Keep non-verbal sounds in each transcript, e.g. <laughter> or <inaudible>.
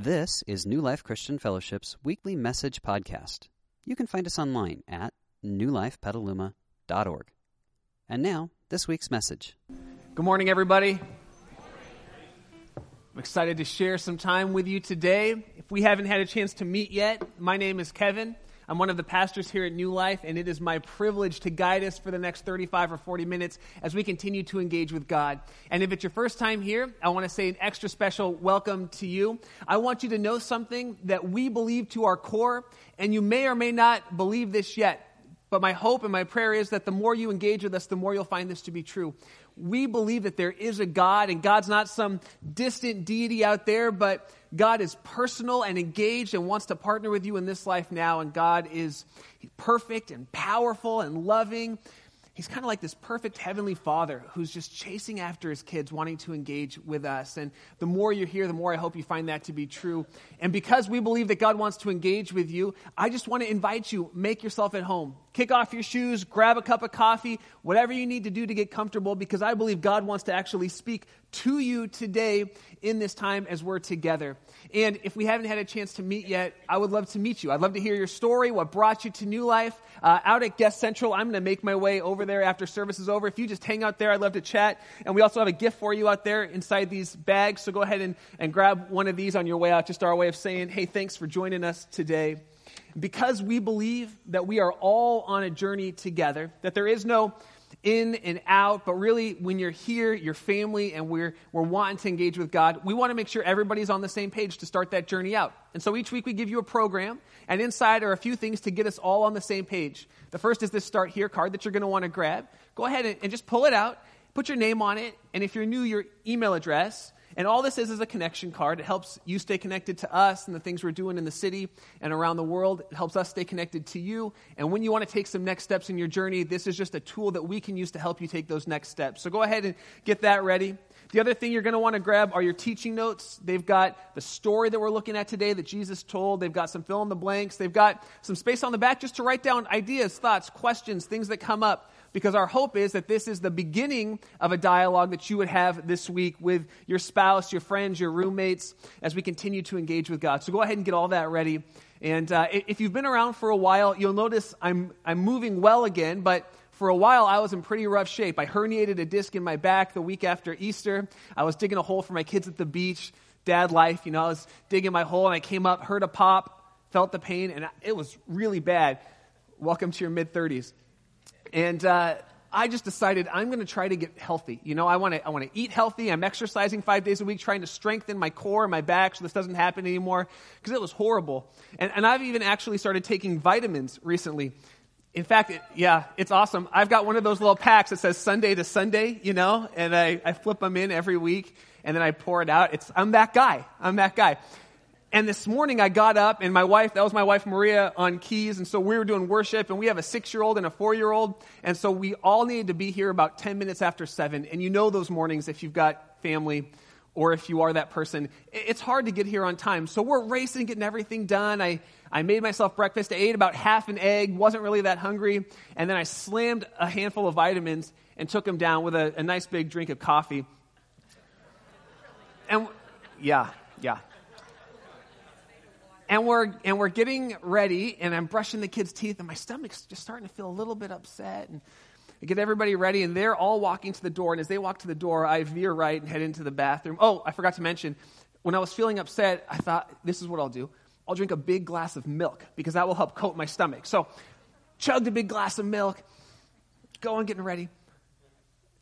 This is New Life Christian Fellowship's weekly message podcast. You can find us online at newlifepetaluma.org. And now, this week's message. Good morning, everybody. I'm excited to share some time with you today. If we haven't had a chance to meet yet, my name is Kevin. I'm one of the pastors here at New Life, and it is my privilege to guide us for the next 35 or 40 minutes as we continue to engage with God. And if it's your first time here, I want to say an extra special welcome to you. I want you to know something that we believe to our core, and you may or may not believe this yet. But my hope and my prayer is that the more you engage with us, the more you'll find this to be true. We believe that there is a God, and God's not some distant deity out there, but God is personal and engaged and wants to partner with you in this life now. And God is perfect and powerful and loving he's kind of like this perfect heavenly father who's just chasing after his kids, wanting to engage with us. And the more you're here, the more I hope you find that to be true. And because we believe that God wants to engage with you, I just want to invite you, make yourself at home. Kick off your shoes, grab a cup of coffee, whatever you need to do to get comfortable, because I believe God wants to actually speak to you today in this time as we're together. And if we haven't had a chance to meet yet, I would love to meet you. I'd love to hear your story, what brought you to New Life. Uh, out at Guest Central, I'm going to make my way over there after service is over. If you just hang out there, I'd love to chat. And we also have a gift for you out there inside these bags. So go ahead and, and grab one of these on your way out. Just our way of saying, hey, thanks for joining us today. Because we believe that we are all on a journey together, that there is no in and out, but really when you're here, your family, and we're, we're wanting to engage with God, we want to make sure everybody's on the same page to start that journey out. And so each week we give you a program, and inside are a few things to get us all on the same page. The first is this Start Here card that you're going to want to grab. Go ahead and, and just pull it out, put your name on it, and if you're new, your email address. And all this is is a connection card. It helps you stay connected to us and the things we're doing in the city and around the world. It helps us stay connected to you. And when you want to take some next steps in your journey, this is just a tool that we can use to help you take those next steps. So go ahead and get that ready. The other thing you're going to want to grab are your teaching notes. They've got the story that we're looking at today that Jesus told. They've got some fill in the blanks. They've got some space on the back just to write down ideas, thoughts, questions, things that come up because our hope is that this is the beginning of a dialogue that you would have this week with your spouse, your friends, your roommates, as we continue to engage with God. So go ahead and get all that ready. And uh, if you've been around for a while, you'll notice I'm, I'm moving well again, but for a while I was in pretty rough shape. I herniated a disc in my back the week after Easter. I was digging a hole for my kids at the beach. Dad life, you know, I was digging my hole and I came up, heard a pop, felt the pain, and it was really bad. Welcome to your mid 30s. And uh, I just decided I'm going to try to get healthy. You know, I want to I want to eat healthy. I'm exercising five days a week, trying to strengthen my core and my back so this doesn't happen anymore because it was horrible. And, and I've even actually started taking vitamins recently. In fact, it, yeah, it's awesome. I've got one of those little packs that says Sunday to Sunday, you know, and I, I flip them in every week and then I pour it out. It's, I'm that guy. I'm that guy. And this morning I got up and my wife, that was my wife Maria on keys. And so we were doing worship and we have a six year old and a four year old. And so we all needed to be here about 10 minutes after seven. And you know those mornings if you've got family or if you are that person, it's hard to get here on time. So we're racing, getting everything done. I, I made myself breakfast. I ate about half an egg, wasn't really that hungry. And then I slammed a handful of vitamins and took them down with a, a nice big drink of coffee. And yeah, yeah and we're and we're getting ready and i'm brushing the kids teeth and my stomach's just starting to feel a little bit upset and I get everybody ready and they're all walking to the door and as they walk to the door i veer right and head into the bathroom. Oh i forgot to mention when i was feeling upset i thought this is what i'll do. I'll drink a big glass of milk because that will help coat my stomach. So chugged a big glass of milk go going getting ready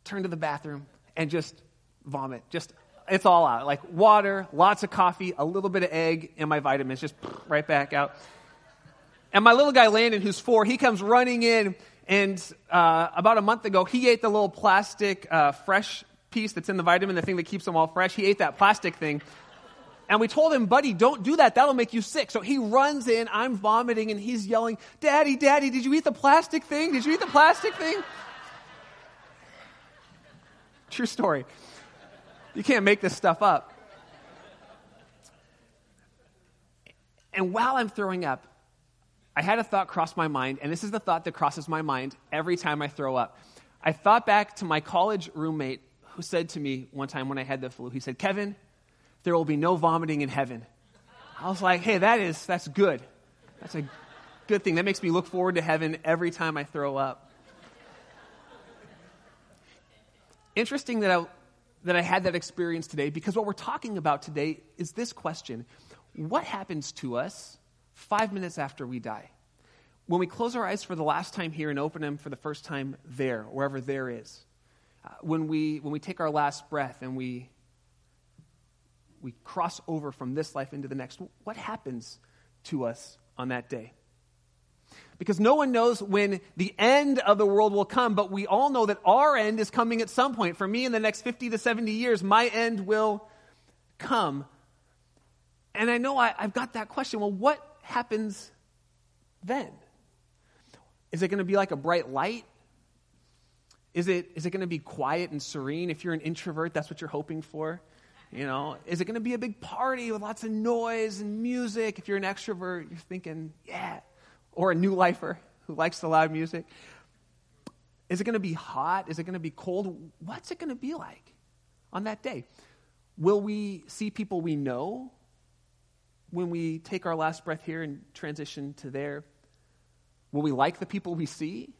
turn to the bathroom and just vomit. Just it's all out. Like water, lots of coffee, a little bit of egg, and my vitamins just <laughs> right back out. And my little guy Landon, who's four, he comes running in, and uh, about a month ago, he ate the little plastic uh, fresh piece that's in the vitamin, the thing that keeps them all fresh. He ate that plastic thing. And we told him, buddy, don't do that. That'll make you sick. So he runs in. I'm vomiting, and he's yelling, Daddy, Daddy, did you eat the plastic thing? Did you eat the plastic thing? True story. You can't make this stuff up. And while I'm throwing up, I had a thought cross my mind, and this is the thought that crosses my mind every time I throw up. I thought back to my college roommate who said to me one time when I had the flu, he said, Kevin, there will be no vomiting in heaven. I was like, hey, that is, that's good. That's a good thing. That makes me look forward to heaven every time I throw up. Interesting that I, that I had that experience today because what we're talking about today is this question What happens to us five minutes after we die? When we close our eyes for the last time here and open them for the first time there, wherever there is. Uh, when, we, when we take our last breath and we, we cross over from this life into the next, what happens to us on that day? Because no one knows when the end of the world will come, but we all know that our end is coming at some point. For me, in the next 50 to 70 years, my end will come. And I know I, have got that question. Well, what happens then? Is it going to be like a bright light? Is it, is it going to be quiet and serene? If you're an introvert, that's what you're hoping for. You know, is it going to be a big party with lots of noise and music? If you're an extrovert, you're thinking, yeah, or a new lifer who likes the loud music? Is it going to be hot? Is it going to be cold? What's it going to be like on that day? Will we see people we know when we take our last breath here and transition to there? Will we like the people we see?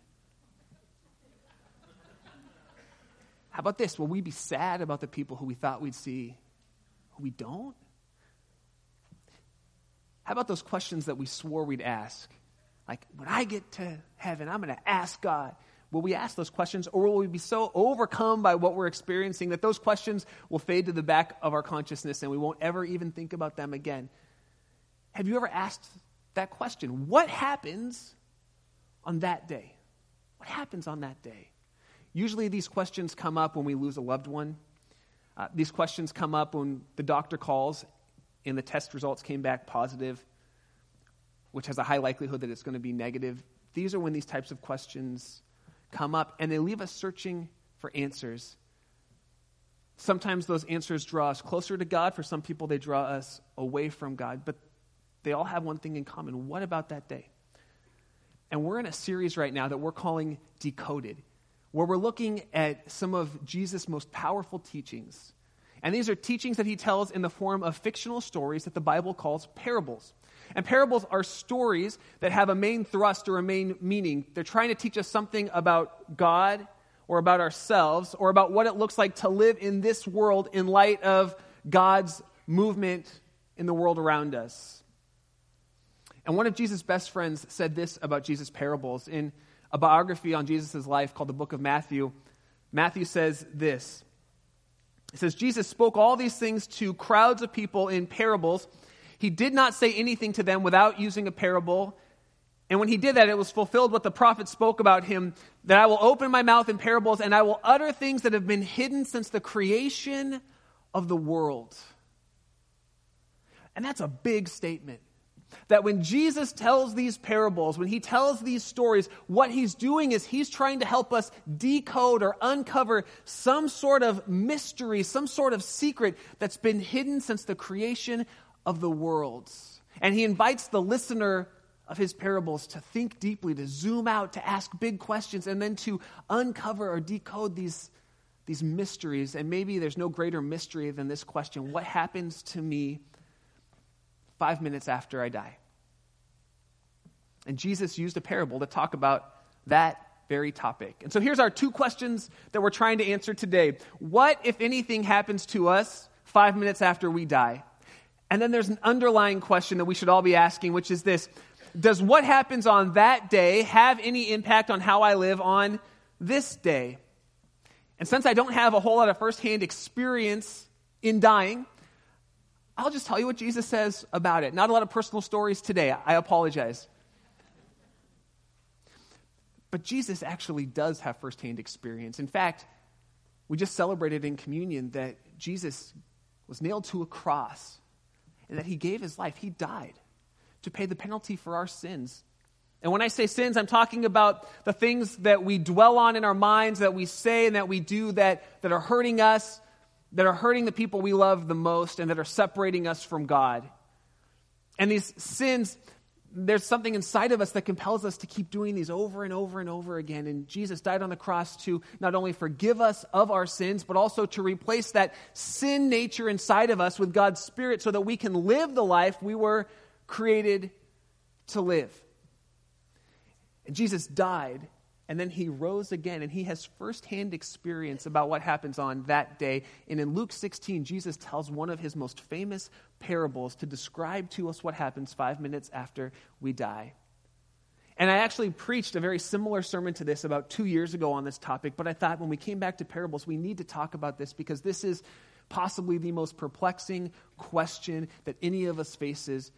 How about this? Will we be sad about the people who we thought we'd see who we don't? How about those questions that we swore we'd ask like, when I get to heaven, I'm going to ask God. Will we ask those questions, or will we be so overcome by what we're experiencing that those questions will fade to the back of our consciousness and we won't ever even think about them again? Have you ever asked that question? What happens on that day? What happens on that day? Usually, these questions come up when we lose a loved one. Uh, these questions come up when the doctor calls and the test results came back positive which has a high likelihood that it's going to be negative. These are when these types of questions come up, and they leave us searching for answers. Sometimes those answers draw us closer to God. For some people, they draw us away from God. But they all have one thing in common. What about that day? And we're in a series right now that we're calling Decoded, where we're looking at some of Jesus' most powerful teachings. And these are teachings that he tells in the form of fictional stories that the Bible calls parables. And parables are stories that have a main thrust or a main meaning. They're trying to teach us something about God or about ourselves or about what it looks like to live in this world in light of God's movement in the world around us. And one of Jesus' best friends said this about Jesus' parables. In a biography on Jesus' life called the Book of Matthew, Matthew says this. It says, Jesus spoke all these things to crowds of people in parables he did not say anything to them without using a parable. And when he did that, it was fulfilled what the prophet spoke about him that I will open my mouth in parables and I will utter things that have been hidden since the creation of the world. And that's a big statement. That when Jesus tells these parables, when he tells these stories, what he's doing is he's trying to help us decode or uncover some sort of mystery, some sort of secret that's been hidden since the creation of the world. And he invites the listener of his parables to think deeply, to zoom out, to ask big questions, and then to uncover or decode these, these mysteries. And maybe there's no greater mystery than this question What happens to me five minutes after I die? And Jesus used a parable to talk about that very topic. And so here's our two questions that we're trying to answer today. What, if anything, happens to us five minutes after we die? And then there's an underlying question that we should all be asking, which is this Does what happens on that day have any impact on how I live on this day? And since I don't have a whole lot of firsthand experience in dying, I'll just tell you what Jesus says about it. Not a lot of personal stories today. I apologize. But Jesus actually does have firsthand experience. In fact, we just celebrated in communion that Jesus was nailed to a cross and that he gave his life. He died to pay the penalty for our sins. And when I say sins, I'm talking about the things that we dwell on in our minds, that we say and that we do that, that are hurting us, that are hurting the people we love the most, and that are separating us from God. And these sins, there's something inside of us that compels us to keep doing these over and over and over again. And Jesus died on the cross to not only forgive us of our sins, but also to replace that sin nature inside of us with God's Spirit so that we can live the life we were created to live. And Jesus died and then he rose again, and he has firsthand experience about what happens on that day. And in Luke 16, Jesus tells one of his most famous parables to describe to us what happens five minutes after we die. And I actually preached a very similar sermon to this about two years ago on this topic, but I thought when we came back to parables, we need to talk about this because this is possibly the most perplexing question that any of us faces.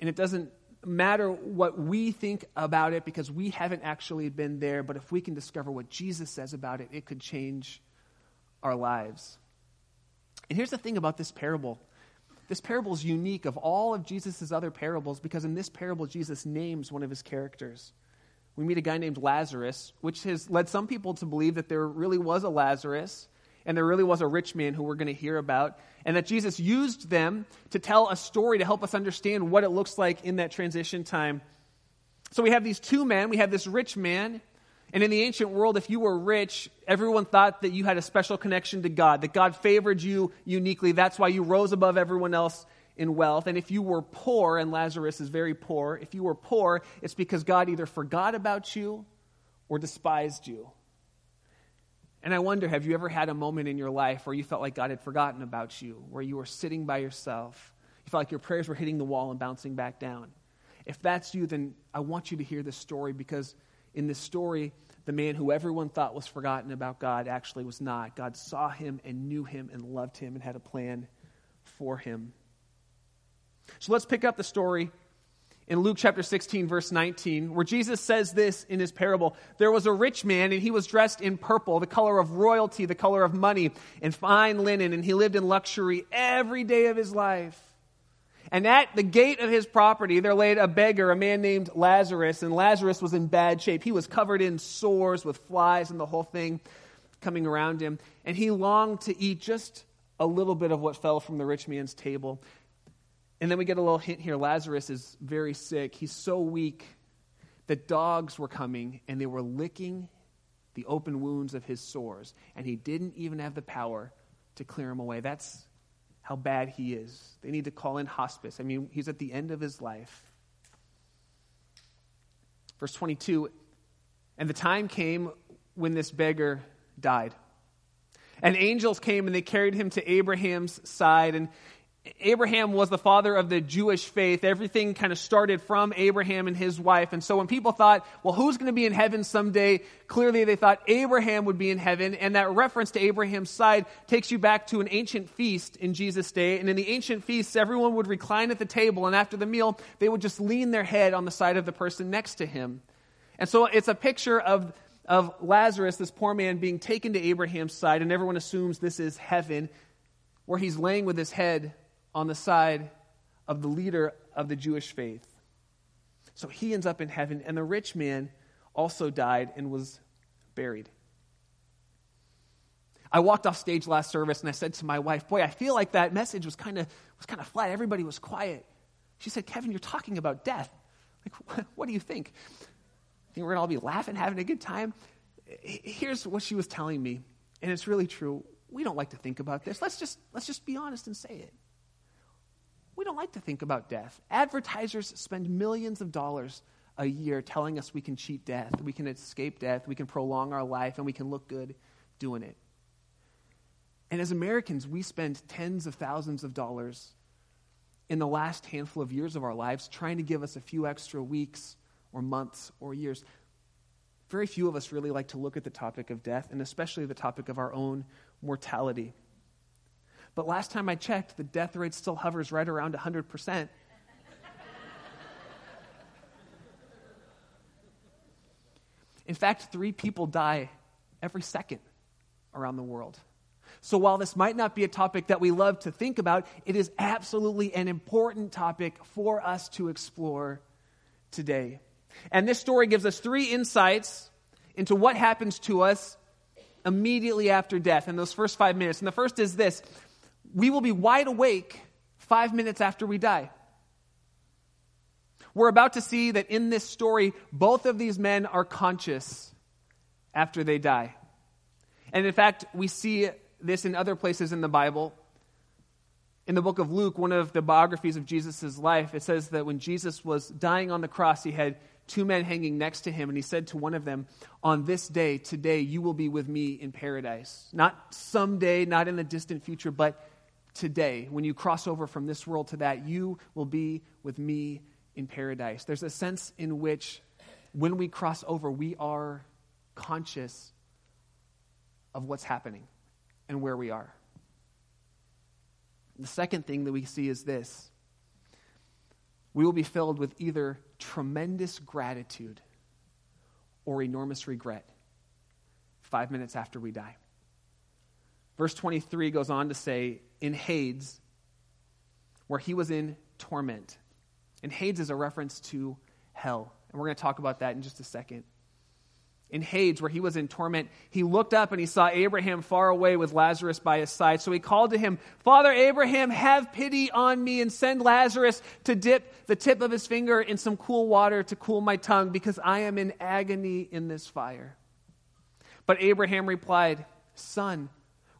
And it doesn't matter what we think about it because we haven't actually been there, but if we can discover what Jesus says about it, it could change our lives. And here's the thing about this parable this parable is unique of all of Jesus' other parables because in this parable, Jesus names one of his characters. We meet a guy named Lazarus, which has led some people to believe that there really was a Lazarus and there really was a rich man who we're going to hear about, and that Jesus used them to tell a story to help us understand what it looks like in that transition time. So we have these two men, we have this rich man, and in the ancient world, if you were rich, everyone thought that you had a special connection to God, that God favored you uniquely. That's why you rose above everyone else in wealth. And if you were poor, and Lazarus is very poor, if you were poor, it's because God either forgot about you or despised you. And I wonder have you ever had a moment in your life where you felt like God had forgotten about you, where you were sitting by yourself? You felt like your prayers were hitting the wall and bouncing back down. If that's you, then I want you to hear this story because in this story, the man who everyone thought was forgotten about God actually was not. God saw him and knew him and loved him and had a plan for him. So let's pick up the story in Luke chapter 16, verse 19, where Jesus says this in his parable There was a rich man, and he was dressed in purple, the color of royalty, the color of money, and fine linen, and he lived in luxury every day of his life. And at the gate of his property, there laid a beggar, a man named Lazarus, and Lazarus was in bad shape. He was covered in sores with flies and the whole thing coming around him. And he longed to eat just a little bit of what fell from the rich man's table. And then we get a little hint here Lazarus is very sick. He's so weak that dogs were coming and they were licking the open wounds of his sores. And he didn't even have the power to clear them away. That's how bad he is. They need to call in hospice. I mean, he's at the end of his life. Verse 22 And the time came when this beggar died. And angels came and they carried him to Abraham's side. And Abraham was the father of the Jewish faith. Everything kind of started from Abraham and his wife. And so when people thought, well, who's going to be in heaven someday? Clearly they thought Abraham would be in heaven. And that reference to Abraham's side takes you back to an ancient feast in Jesus' day. And in the ancient feasts, everyone would recline at the table. And after the meal, they would just lean their head on the side of the person next to him. And so it's a picture of, of Lazarus, this poor man, being taken to Abraham's side. And everyone assumes this is heaven, where he's laying with his head on the side of the leader of the Jewish faith. So he ends up in heaven, and the rich man also died and was buried. I walked off stage last service and I said to my wife, Boy, I feel like that message was kind of was kind of flat. Everybody was quiet. She said, Kevin, you're talking about death. Like, <laughs> what do you think? Think we're going to all be laughing, having a good time? Here's what she was telling me, and it's really true. We don't like to think about this. Let's just, let's just be honest and say it. We don't like to think about death. Advertisers spend millions of dollars a year telling us we can cheat death, we can escape death, we can prolong our life, and we can look good doing it. And as Americans, we spend tens of thousands of dollars in the last handful of years of our lives trying to give us a few extra weeks or months or years. Very few of us really like to look at the topic of death, and especially the topic of our own mortality. But last time I checked, the death rate still hovers right around 100%. In fact, three people die every second around the world. So while this might not be a topic that we love to think about, it is absolutely an important topic for us to explore today. And this story gives us three insights into what happens to us immediately after death in those first five minutes. And the first is this we will be wide awake five minutes after we die. We're about to see that in this story, both of these men are conscious after they die. And in fact, we see this in other places in the Bible. In the book of Luke, one of the biographies of Jesus' life, it says that when Jesus was dying on the cross, he had two men hanging next to him, and he said to one of them, On this day, today, you will be with me in paradise. Not someday, not in the distant future, but today. When you cross over from this world to that, you will be with me in paradise. There's a sense in which when we cross over, we are conscious of what's happening and where we are. The second thing that we see is this we will be filled with either tremendous gratitude or enormous regret five minutes after we die. Verse 23 goes on to say, in Hades, where he was in torment. And Hades is a reference to hell. And we're going to talk about that in just a second in Hades, where he was in torment, he looked up and he saw Abraham far away with Lazarus by his side. So he called to him, Father Abraham, have pity on me and send Lazarus to dip the tip of his finger in some cool water to cool my tongue, because I am in agony in this fire. But Abraham replied, Son,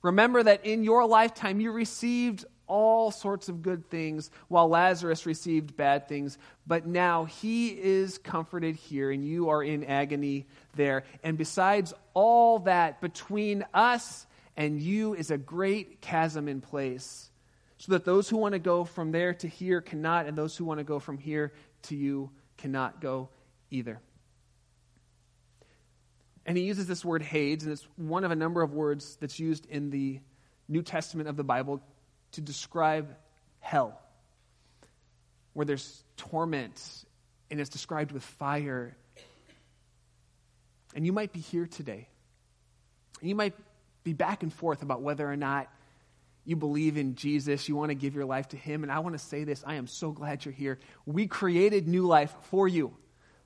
remember that in your lifetime you received all sorts of good things, while Lazarus received bad things. But now he is comforted here, and you are in agony there. And besides all that, between us and you is a great chasm in place, so that those who want to go from there to here cannot, and those who want to go from here to you cannot go either. And he uses this word Hades, and it's one of a number of words that's used in the New Testament of the Bible to describe hell, where there's torment and it's described with fire. And you might be here today. And you might be back and forth about whether or not you believe in Jesus, you want to give your life to Him. And I want to say this I am so glad you're here. We created New Life for you,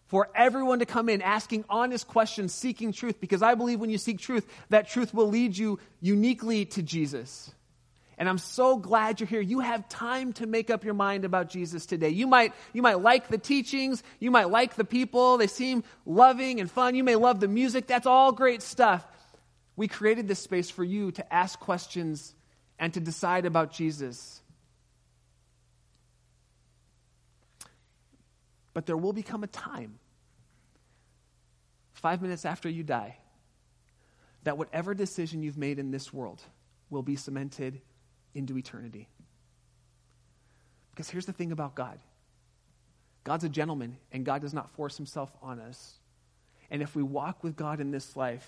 for everyone to come in asking honest questions, seeking truth, because I believe when you seek truth, that truth will lead you uniquely to Jesus. And I'm so glad you're here. You have time to make up your mind about Jesus today. You might, you might like the teachings. You might like the people. They seem loving and fun. You may love the music. That's all great stuff. We created this space for you to ask questions and to decide about Jesus. But there will become a time, five minutes after you die, that whatever decision you've made in this world will be cemented into eternity. Because here's the thing about God God's a gentleman, and God does not force himself on us. And if we walk with God in this life,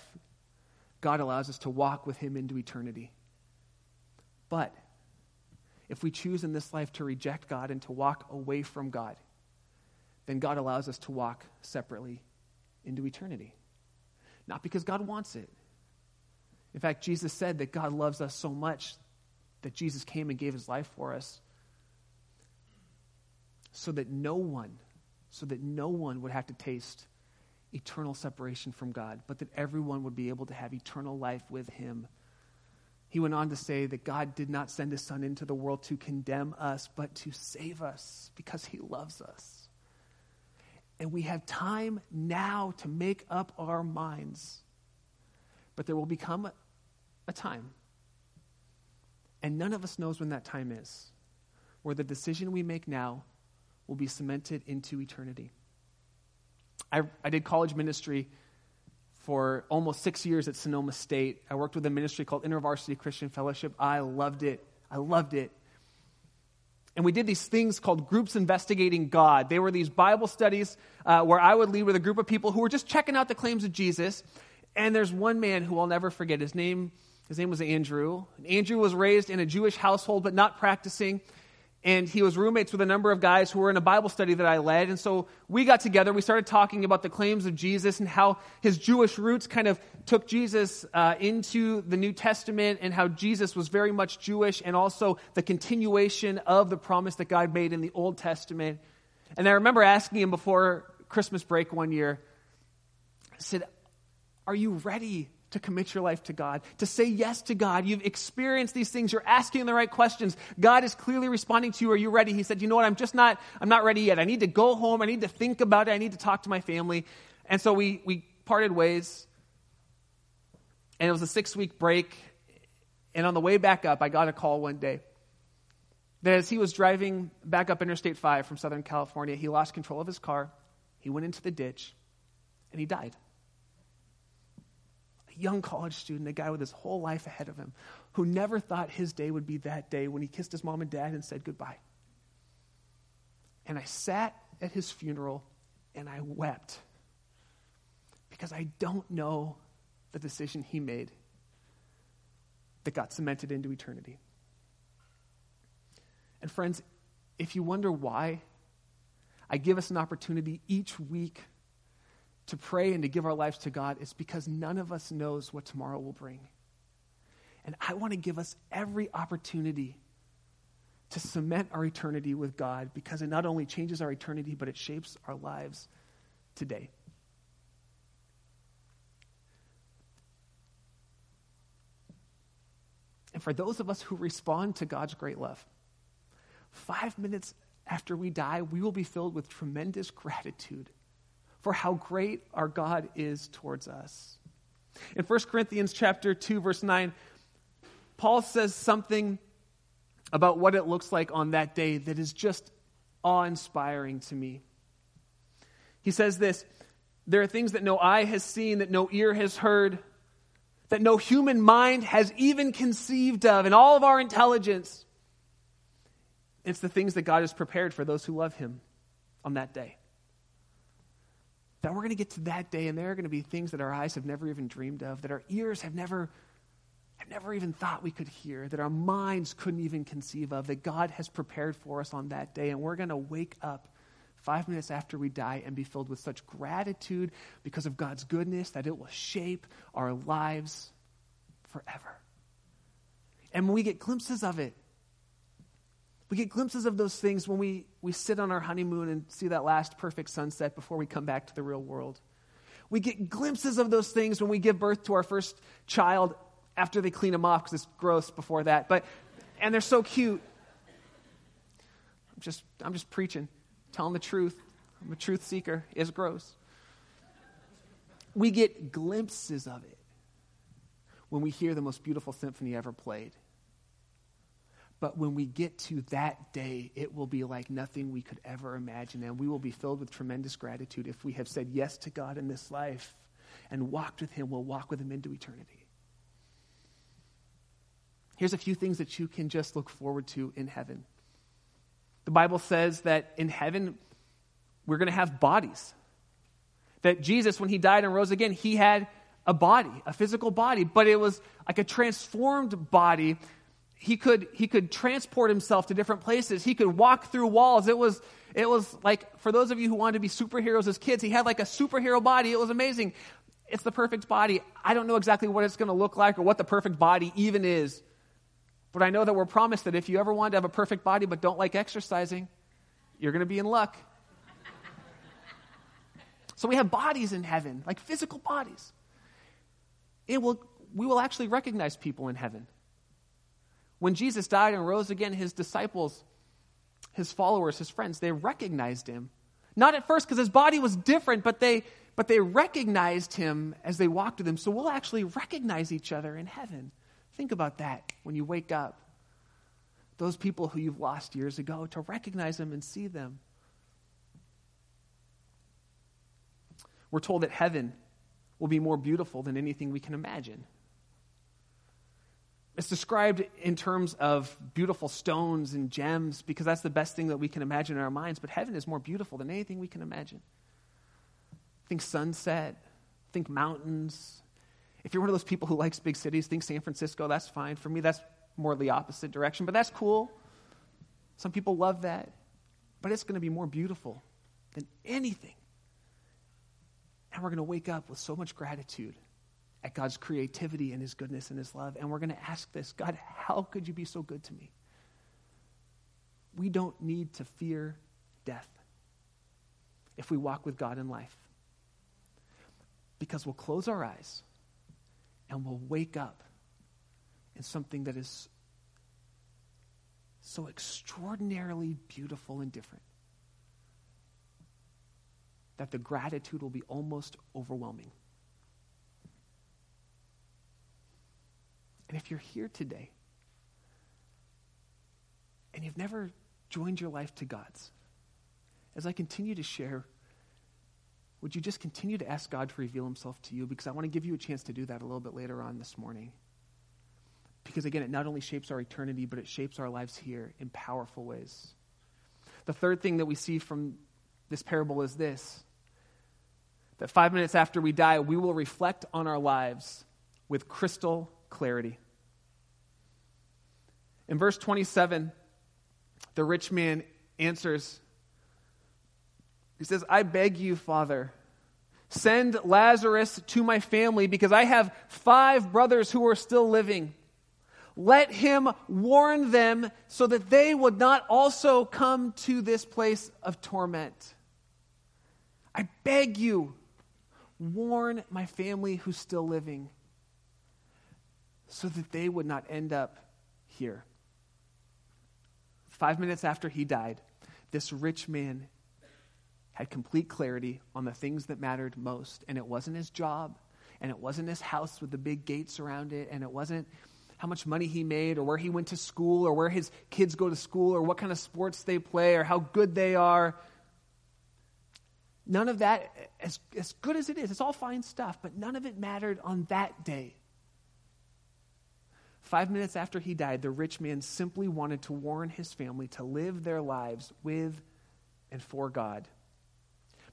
God allows us to walk with him into eternity. But if we choose in this life to reject God and to walk away from God, then God allows us to walk separately into eternity. Not because God wants it. In fact, Jesus said that God loves us so much that Jesus came and gave his life for us so that no one, so that no one would have to taste eternal separation from God, but that everyone would be able to have eternal life with him. He went on to say that God did not send his son into the world to condemn us, but to save us because he loves us. And we have time now to make up our minds. But there will become a, time and none of us knows when that time is, where the decision we make now will be cemented into eternity. I, I did college ministry for almost six years at Sonoma State. I worked with a ministry called InterVarsity Christian Fellowship. I loved it. I loved it. And we did these things called groups investigating God. They were these Bible studies uh, where I would lead with a group of people who were just checking out the claims of Jesus. And there's one man who I'll never forget. His name his name was Andrew. Andrew was raised in a Jewish household, but not practicing. And he was roommates with a number of guys who were in a Bible study that I led. And so we got together. We started talking about the claims of Jesus and how his Jewish roots kind of took Jesus uh, into the New Testament and how Jesus was very much Jewish and also the continuation of the promise that God made in the Old Testament. And I remember asking him before Christmas break one year, I said, Are you ready to commit your life to God, to say yes to God. You've experienced these things. You're asking the right questions. God is clearly responding to you. Are you ready? He said, You know what? I'm just not, I'm not ready yet. I need to go home. I need to think about it. I need to talk to my family. And so we, we parted ways. And it was a six week break. And on the way back up, I got a call one day that as he was driving back up Interstate 5 from Southern California, he lost control of his car. He went into the ditch and he died young college student, a guy with his whole life ahead of him, who never thought his day would be that day when he kissed his mom and dad and said goodbye. And I sat at his funeral and I wept because I don't know the decision he made that got cemented into eternity. And friends, if you wonder why, I give us an opportunity each week to pray and to give our lives to God is because none of us knows what tomorrow will bring. And I want to give us every opportunity to cement our eternity with God because it not only changes our eternity, but it shapes our lives today. And for those of us who respond to God's great love, five minutes after we die, we will be filled with tremendous gratitude for how great our God is towards us. In 1 Corinthians chapter 2 verse 9, Paul says something about what it looks like on that day that is just awe-inspiring to me. He says this, there are things that no eye has seen, that no ear has heard, that no human mind has even conceived of in all of our intelligence. It's the things that God has prepared for those who love him on that day that we're going to get to that day and there are going to be things that our eyes have never even dreamed of, that our ears have never, have never even thought we could hear, that our minds couldn't even conceive of, that God has prepared for us on that day. And we're going to wake up five minutes after we die and be filled with such gratitude because of God's goodness that it will shape our lives forever. And when we get glimpses of it, we get glimpses of those things when we, we sit on our honeymoon and see that last perfect sunset before we come back to the real world. We get glimpses of those things when we give birth to our first child after they clean them off because it's gross before that. But and they're so cute. I'm just I'm just preaching, telling the truth. I'm a truth seeker. It's gross. We get glimpses of it when we hear the most beautiful symphony ever played. But when we get to that day, it will be like nothing we could ever imagine. And we will be filled with tremendous gratitude if we have said yes to God in this life and walked with Him. We'll walk with Him into eternity. Here's a few things that you can just look forward to in heaven. The Bible says that in heaven, we're going to have bodies. That Jesus, when He died and rose again, He had a body, a physical body, but it was like a transformed body he could he could transport himself to different places. He could walk through walls. It was it was like for those of you who wanted to be superheroes as kids he had like a superhero body. It was amazing. It's the perfect body. I don't know exactly what it's going to look like or what the perfect body even is but i know that we're promised that if you ever want to have a perfect body but don't like exercising you're going to be in luck. So we have bodies in heaven like physical bodies. It will we will actually recognize people in heaven when Jesus died and rose again, his disciples, his followers, his friends, they recognized him. Not at first because his body was different, but they, but they recognized him as they walked with him. So we'll actually recognize each other in heaven. Think about that when you wake up. Those people who you've lost years ago, to recognize them and see them. We're told that heaven will be more beautiful than anything we can imagine. It's described in terms of beautiful stones and gems because that's the best thing that we can imagine in our minds. But heaven is more beautiful than anything we can imagine. Think sunset, think mountains. If you're one of those people who likes big cities, think San Francisco, that's fine. For me, that's more the opposite direction, but that's cool. Some people love that. But it's going to be more beautiful than anything. And we're going to wake up with so much gratitude at God's creativity and His goodness and His love. And we're going to ask this God, how could you be so good to me? We don't need to fear death if we walk with God in life. Because we'll close our eyes and we'll wake up in something that is so extraordinarily beautiful and different that the gratitude will be almost overwhelming. And if you're here today and you've never joined your life to God's, as I continue to share, would you just continue to ask God to reveal himself to you? Because I want to give you a chance to do that a little bit later on this morning. Because again, it not only shapes our eternity, but it shapes our lives here in powerful ways. The third thing that we see from this parable is this that five minutes after we die, we will reflect on our lives with crystal clarity. In verse 27, the rich man answers, He says, I beg you, Father, send Lazarus to my family because I have five brothers who are still living. Let him warn them so that they would not also come to this place of torment. I beg you, warn my family who's still living so that they would not end up here. Five minutes after he died, this rich man had complete clarity on the things that mattered most. And it wasn't his job, and it wasn't his house with the big gates around it, and it wasn't how much money he made, or where he went to school, or where his kids go to school, or what kind of sports they play, or how good they are. None of that, as, as good as it is, it's all fine stuff, but none of it mattered on that day. Five minutes after he died, the rich man simply wanted to warn his family to live their lives with and for God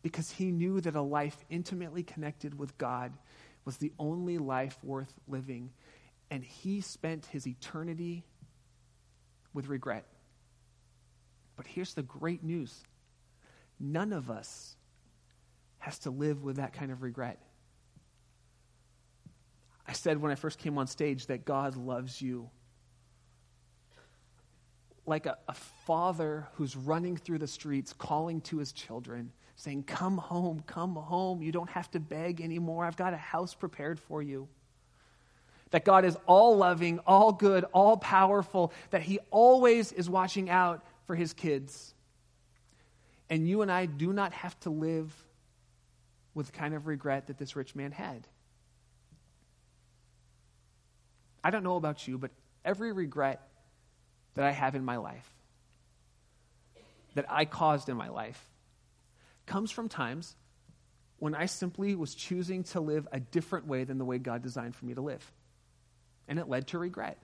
because he knew that a life intimately connected with God was the only life worth living. And he spent his eternity with regret. But here's the great news none of us has to live with that kind of regret. I said when I first came on stage that God loves you. Like a, a, father who's running through the streets calling to his children, saying, Come home, come home. You don't have to beg anymore. I've got a house prepared for you. That God is all loving, all good, all powerful, that He always is watching out for His kids. And you and I do not have to live with the kind of regret that this rich man had. I don't know about you, but every regret that I have in my life, that I caused in my life, comes from times when I simply was choosing to live a different way than the way God designed for me to live. And it led to regret.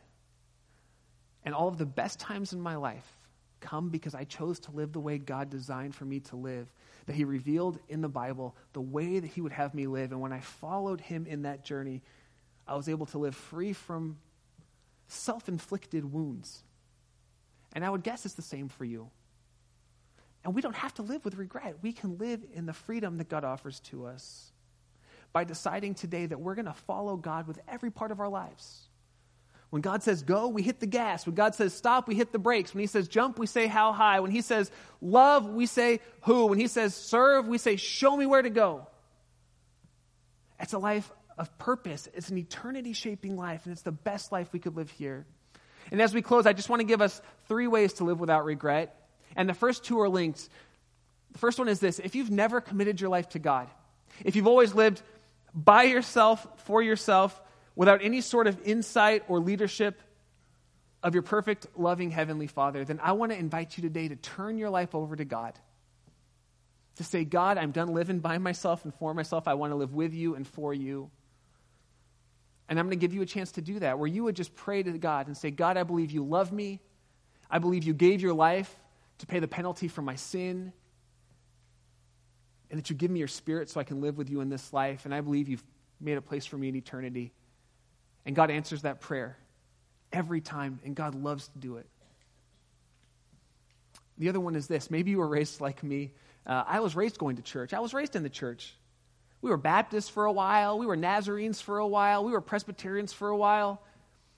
And all of the best times in my life come because I chose to live the way God designed for me to live, that He revealed in the Bible the way that He would have me live. And when I followed Him in that journey, I was able to live free from self inflicted wounds. And I would guess it's the same for you. And we don't have to live with regret. We can live in the freedom that God offers to us by deciding today that we're going to follow God with every part of our lives. When God says go, we hit the gas. When God says stop, we hit the brakes. When He says jump, we say how high. When He says love, we say who. When He says serve, we say show me where to go. It's a life of purpose. It's an eternity shaping life, and it's the best life we could live here. And as we close, I just want to give us three ways to live without regret. And the first two are linked. The first one is this if you've never committed your life to God, if you've always lived by yourself, for yourself, without any sort of insight or leadership of your perfect, loving Heavenly Father, then I want to invite you today to turn your life over to God to say, God, I'm done living by myself and for myself. I want to live with you and for you. And I'm going to give you a chance to do that, where you would just pray to God and say, God, I believe you love me. I believe you gave your life to pay the penalty for my sin. And that you give me your spirit so I can live with you in this life. And I believe you've made a place for me in eternity. And God answers that prayer every time, and God loves to do it. The other one is this maybe you were raised like me. Uh, I was raised going to church, I was raised in the church. We were Baptists for a while. We were Nazarenes for a while. We were Presbyterians for a while,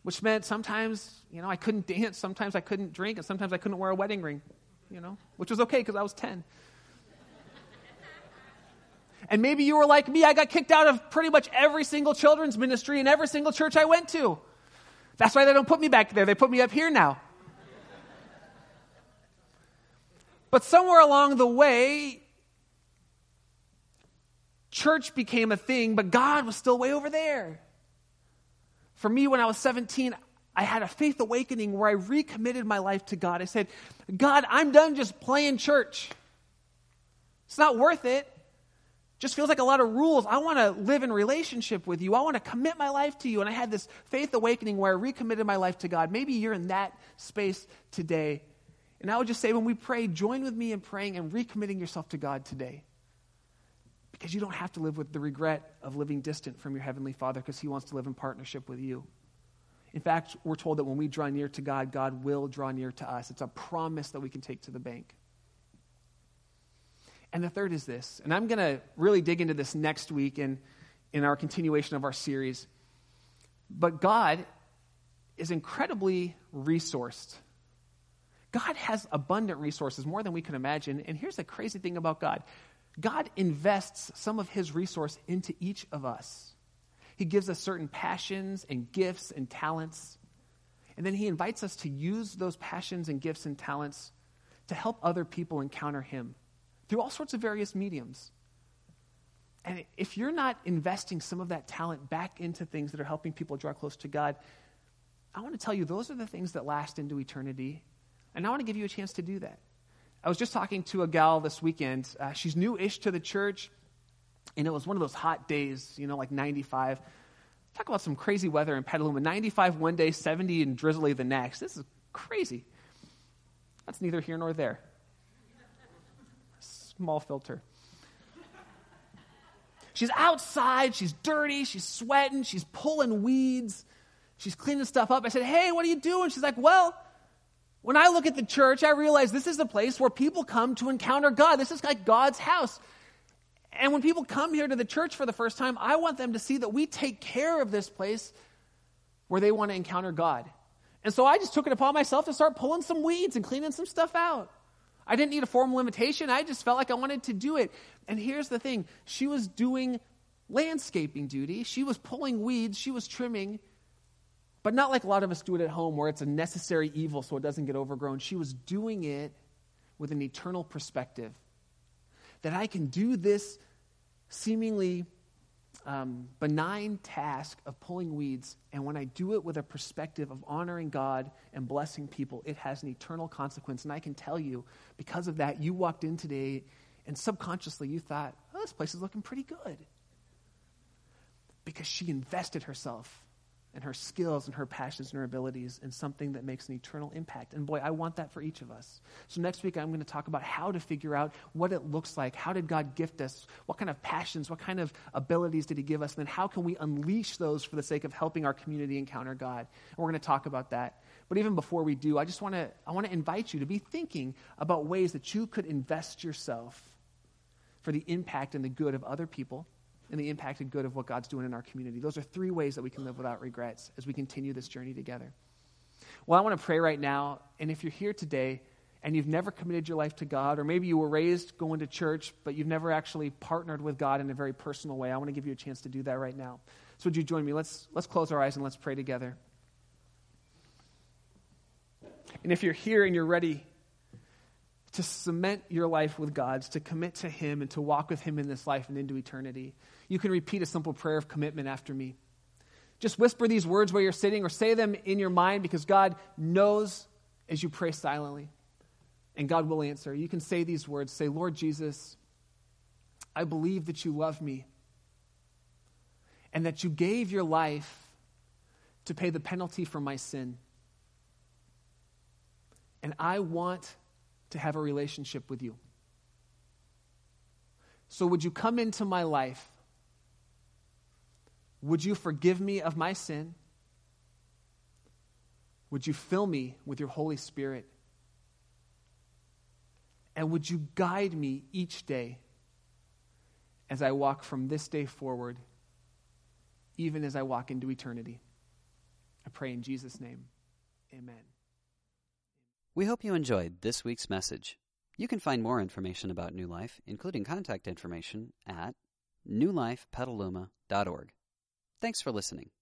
which meant sometimes, you know, I couldn't dance. Sometimes I couldn't drink. And sometimes I couldn't wear a wedding ring, you know, which was okay because I was 10. And maybe you were like me, I got kicked out of pretty much every single children's ministry in every single church I went to. That's why they don't put me back there, they put me up here now. But somewhere along the way, church became a thing, but God was still way over there. For me, when I was 17, I had a faith awakening where I recommitted my life to God. I said, God, I'm done just playing church. It's not worth it. Just feels like a lot of rules. I want to live in relationship with you. I want to commit my life to you. And I had this faith awakening where I recommitted my life to God. Maybe you're in that space today. And I would just say, when we pray, join with me in praying and recommitting yourself to God today. Because you don't have to live with the regret of living distant from your Heavenly Father because He wants to live in partnership with you. In fact, we're told that when we draw near to God, God will draw near to us. It's a promise that we can take to the bank. And the third is this, and I'm going to really dig into this next week in, in our continuation of our series. But God is incredibly resourced. God has abundant resources, more than we can imagine. And here's the crazy thing about God God invests some of his resource into each of us. He gives us certain passions and gifts and talents. And then he invites us to use those passions and gifts and talents to help other people encounter him through all sorts of various mediums. And if you're not investing some of that talent back into things that are helping people draw close to God, I want to tell you those are the things that last into eternity. And I want to give you a chance to do that. I was just talking to a gal this weekend. Uh, she's new ish to the church, and it was one of those hot days, you know, like 95. Talk about some crazy weather in Petaluma 95 one day, 70 and drizzly the next. This is crazy. That's neither here nor there small filter. She's outside, she's dirty, she's sweating, she's pulling weeds, she's cleaning stuff up. I said, Hey, what are you doing? She's like, Well, when I look at the church, I realize this is the place where people come to encounter God. This is like God's house. And when people come here to the church for the first time, I want them to see that we take care of this place where they want to encounter God. And so I just took it upon myself to start pulling some weeds and cleaning some stuff out. I didn't need a formal invitation. I just felt like I wanted to do it. And here's the thing she was doing landscaping duty, she was pulling weeds, she was trimming, but not like a lot of us do it at home where it's a necessary evil so it doesn't get overgrown. She was doing it with an eternal perspective. That I can do this seemingly um, benign task of pulling weeds, and when I do it with a perspective of honoring God and blessing people, it has an eternal consequence. And I can tell you, because of that, you walked in today and subconsciously you thought, oh, this place is looking pretty good. Because she invested herself and her skills and her passions and her abilities in something that makes an eternal impact. And boy, I want that for each of us. So next week, I'm going to talk about how to figure out what it looks like. How did God gift us? What kind of passions, what kind of abilities did He give us? And then how can we unleash those for the sake of helping our community encounter God? And we're going to talk about that. But even before we do, I just want to I want to invite you to be thinking about ways that you could invest yourself for the impact and the good of other people and the impact and good of what God's doing in our community. Those are three ways that we can live without regrets as we continue this journey together. Well, I want to pray right now, and if you're here today and you've never committed your life to God, or maybe you were raised going to church, but you've never actually partnered with God in a very personal way, I want to give you a chance to do that right now. So would you join me? Let's, let's close our eyes and let's pray together. And if you're here and you're ready to cement your life with God's, to commit to Him and to walk with Him in this life and into eternity, you can repeat a simple prayer of commitment after me. Just whisper these words where you're sitting or say them in your mind because God knows as you pray silently. And God will answer. You can say these words Say, Lord Jesus, I believe that you love me and that you gave your life to pay the penalty for my sin. And I want to have a relationship with you. So, would you come into my life? Would you forgive me of my sin? Would you fill me with your Holy Spirit? And would you guide me each day as I walk from this day forward, even as I walk into eternity? I pray in Jesus' name. Amen. We hope you enjoyed this week's message. You can find more information about New Life, including contact information, at newlifepetaluma.org. Thanks for listening.